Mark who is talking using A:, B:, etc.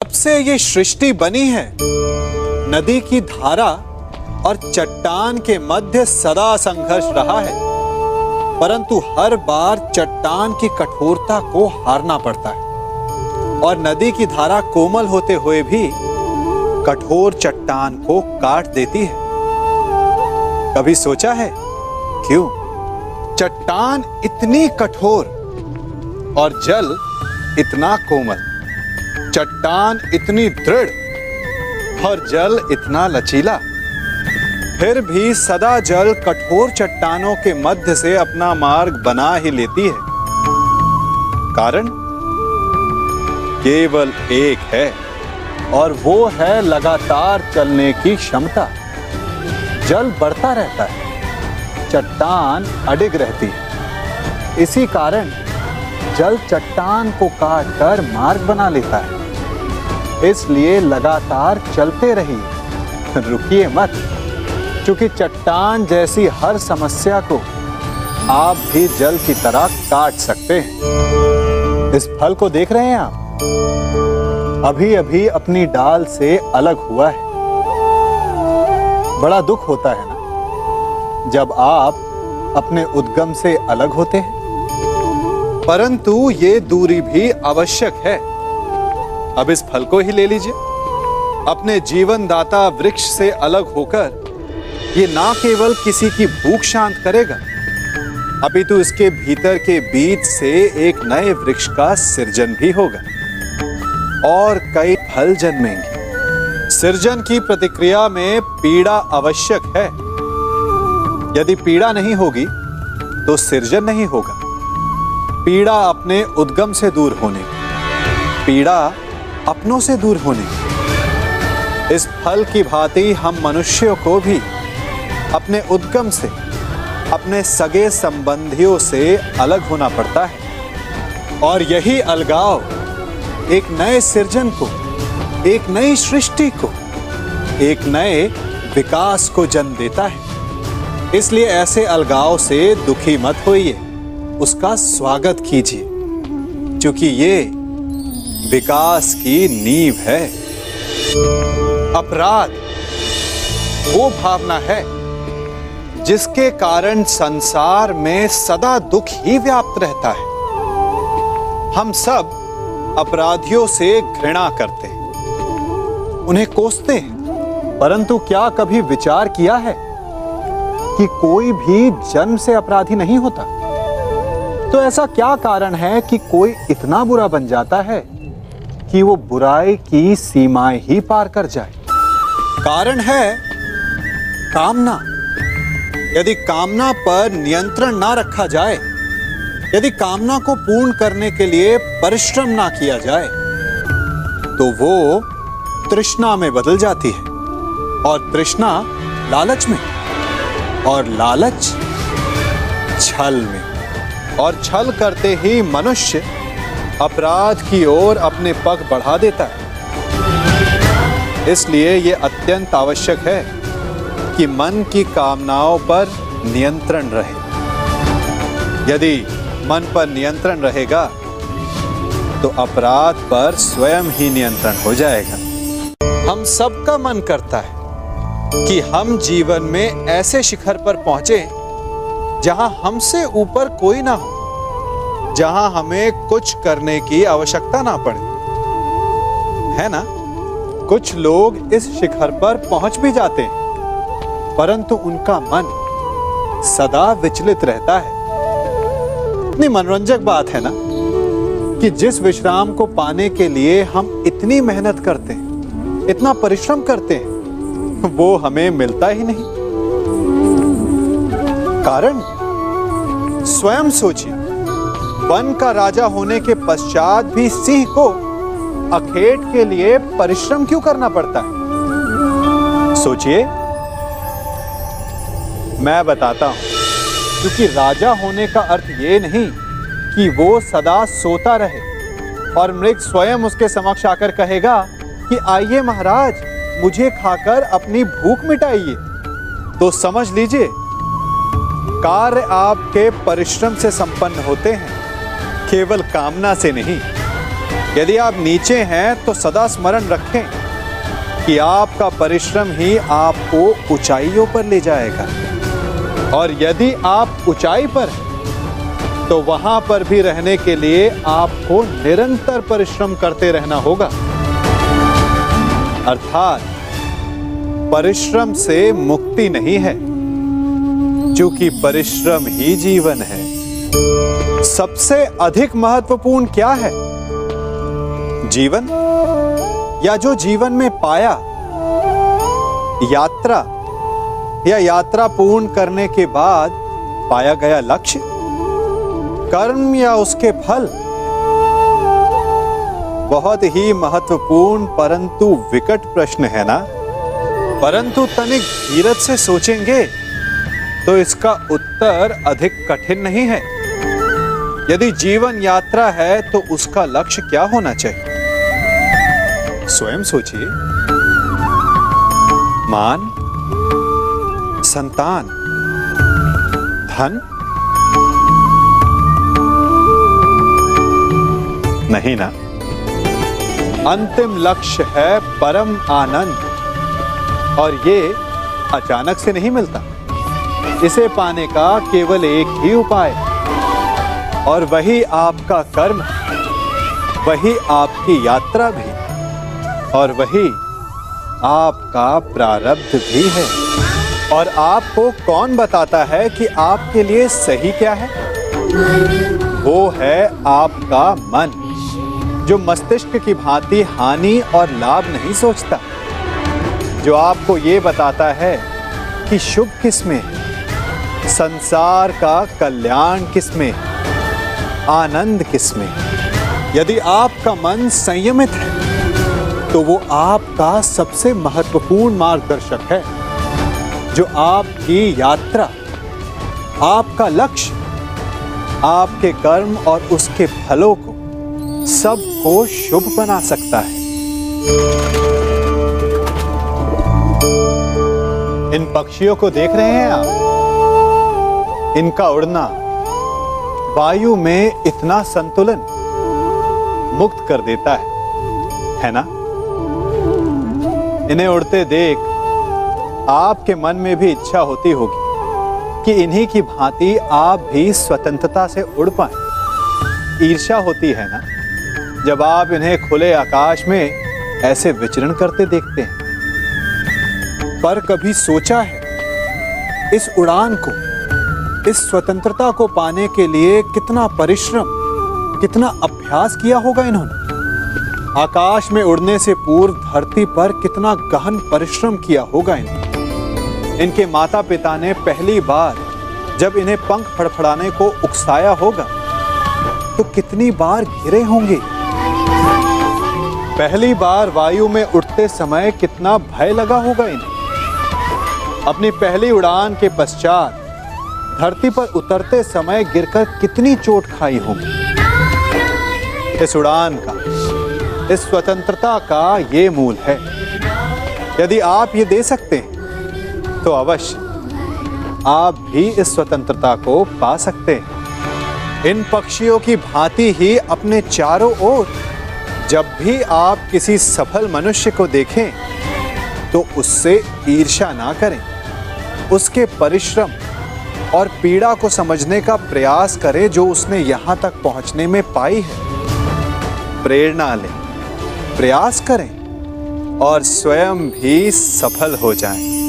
A: जब से ये सृष्टि बनी है। नदी की धारा और चट्टान के मध्य सदा संघर्ष रहा है, परंतु हर बार चट्टान की कठोरता को हारना पड़ता है और नदी की धारा कोमल होते हुए भी कठोर चट्टान को काट देती है। कभी सोचा है? क्यों? चट्टान इतनी कठोर और जल इतना कोमल। चट्टान इतनी दृढ़ और जल इतना लचीला। फिर भी सदा जल कठोर चट्टानों के मध्य से अपना मार्ग बना ही लेती है। कारण? केवल एक है, और वो है लगातार चलने की क्षमता। जल बढ़ता रहता है, चट्टान अडिग रहती है। इसी कारण जल चट्टान को काट कर मार्ग बना लेता है। इसलिए लगातार चलते रहिए रुकिए मत, क्योंकि चट्टान जैसी हर समस्या को आप भी जल की तरह काट सकते हैं। इस फल को देख रहे हैं आप? अभी अभी अपनी डाल से अलग हुआ है। बड़ा दुख होता है ना, जब आप अपने उद्गम से अलग होते हैं। परंतु ये दूरी भी आवश्यक है। अब इस फल को ही ले लीजिए। अपने जीवन दाता वृक्ष से अलग होकर ये ना केवल किसी की भूख शांत करेगा अभी तो इसके भीतर के बीज से एक नए वृक्ष का सृजन भी होगा और कई फल जन्मेंगे। सृजन की प्रतिक्रिया में पीड़ा आवश्यक है। यदि पीड़ा नहीं होगी तो सृजन नहीं होगा। पीड़ा अपने उद्गम से दूर होने। पीड़ा अपनों से दूर होने। इस फल की भांति हम मनुष्यों को भी अपने उद्गम से, अपने सगे संबंधियों से अलग होना पड़ता है। और यही अलगाव एक नए सृजन को, एक नई सृष्टि को, एक नए विकास को जन्म देता है। इसलिए ऐसे अलगाव से दुखी मत होइए। उसका स्वागत कीजिए। क्योंकि ये विकास की नींव है। अपराध वो भावना है, जिसके कारण संसार में सदा दुख ही व्याप्त रहता है। हम सब अपराधियों से घृणा करते हैं, उन्हें कोसते हैं, परंतु क्या कभी विचार किया है कि कोई भी जन्म से अपराधी नहीं होता? तो ऐसा क्या कारण है कि कोई इतना बुरा बन जाता है कि वो बुराई की सीमाएँ ही पार कर जाए। कारण है कामना। यदि कामना पर नियंत्रण ना रखा जाए, यदि कामना को पूर्ण करने के लिए परिश्रम ना किया जाए तो वो तृष्णा में बदल जाती है और तृष्णा लालच में और लालच छल में। और छल करते ही मनुष्य अपराध की ओर अपने पग बढ़ा देता है। इसलिए यह अत्यंत आवश्यक है कि मन की कामनाओं पर नियंत्रण रहे। यदि मन पर नियंत्रण रहेगा तो अपराध पर स्वयं ही नियंत्रण हो जाएगा। हम सबका मन करता है कि हम जीवन में ऐसे शिखर पर पहुँचे जहाँ हमसे ऊपर कोई ना हो। जहाँ हमें कुछ करने की आवश्यकता ना पड़े। है ना? कुछ लोग इस शिखर पर पहुँच भी जाते हैं, परंतु उनका मन सदा विचलित रहता है। इतनी मनोरंजक बात है ना? कि जिस विश्राम को पाने के लिए हम इतनी मेहनत करते हैं, इतना परिश्रम करते हैं, वो हमें मिलता ही नहीं। कारण? स्वयं सोचिए। वन का राजा होने के पश्चात भी सिंह को अखेट के लिए परिश्रम क्यों करना पड़ता है? सोचिए। मैं बताता हूँ, क्योंकि राजा होने का अर्थ ये नहीं कि वो सदा सोता रहे और मृग स्वयं उसके समक्ष आकर कहेगा कि, आइए महाराज, मुझे खाकर अपनी भूख मिटाइए। तो समझ लीजिए, कार्य आपके परिश्रम से संपन्न होते हैं। केवल कामना से नहीं। यदि आप नीचे हैं तो सदा स्मरण रखें कि आपका परिश्रम ही आपको ऊंचाइयों पर ले जाएगा। और यदि आप ऊंचाई पर हैं तो वहाँ पर भी रहने के लिए आपको निरंतर परिश्रम करते रहना होगा। अर्थात, परिश्रम से मुक्ति नहीं है, क्योंकि परिश्रम ही जीवन है। सबसे अधिक महत्वपूर्ण क्या है? जीवन? या जो जीवन में पाया? यात्रा? या यात्रा पूर्ण करने के बाद पाया गया लक्ष्य? कर्म या उसके फल? बहुत ही महत्वपूर्ण, परंतु विकट प्रश्न है ना? परंतु तनिक धीरज से सोचेंगे तो इसका उत्तर अधिक कठिन नहीं है। यदि जीवन यात्रा है तो उसका लक्ष्य क्या होना चाहिए? स्वयं सोचिए। मान, संतान, धन? नहीं ना। अंतिम लक्ष्य है परम आनंद। और ये अचानक से नहीं मिलता। इसे पाने का केवल एक ही उपाय और वही आपका कर्म वही आपकी यात्रा भी और वही आपका प्रारब्ध भी है। और आपको कौन बताता है कि आपके लिए सही क्या है? वो है आपका मन, जो मस्तिष्क की भांति हानि और लाभ नहीं सोचता। जो आपको ये बताता है कि शुभ किसमें संसार का कल्याण किसमें आनंद किसमें? यदि आपका मन संयमित है तो वो आपका सबसे महत्वपूर्ण मार्गदर्शक है, जो आपकी यात्रा, आपका लक्ष्य, आपके कर्म और उसके फलों को सबको शुभ बना सकता है। इन पक्षियों को देख रहे हैं आप? इनका उड़ना वायु में इतना संतुलन मुक्त कर देता है है ना? इन्हें उड़ते देख आपके मन में भी इच्छा होती होगी कि इन्हीं की भांति आप भी स्वतंत्रता से उड़ पाए। ईर्षा होती है ना? जब आप इन्हें खुले आकाश में ऐसे विचरण करते देखते हैं। पर कभी सोचा है इस उड़ान को इस स्वतंत्रता को पाने के लिए कितना परिश्रम, कितना अभ्यास किया होगा इन्होंने? आकाश में उड़ने से पूर्व धरती पर कितना गहन परिश्रम किया होगा इन्होंने? इनके माता पिता ने पहली बार जब इन्हें पंख फड़फड़ाने को उकसाया होगा तो कितनी बार गिरे होंगे? पहली बार वायु में उड़ते समय कितना भय लगा होगा इन्हें? अपनी पहली उड़ान के पश्चात धरती पर उतरते समय गिरकर कितनी चोट खाई होगी। इस उड़ान का, इस स्वतंत्रता का ये मूल है। यदि आप ये दे सकते हैं तो अवश्य आप भी इस स्वतंत्रता को पा सकते हैं। इन पक्षियों की भांति ही अपने चारों ओर, जब भी आप किसी सफल मनुष्य को देखें तो उससे ईर्ष्या ना करें। उसके परिश्रम और पीड़ा को समझने का प्रयास करें जो उसने यहाँ तक पहुँचने में पाई है प्रेरणा लें, प्रयास करें और स्वयं भी सफल हो जाएँ।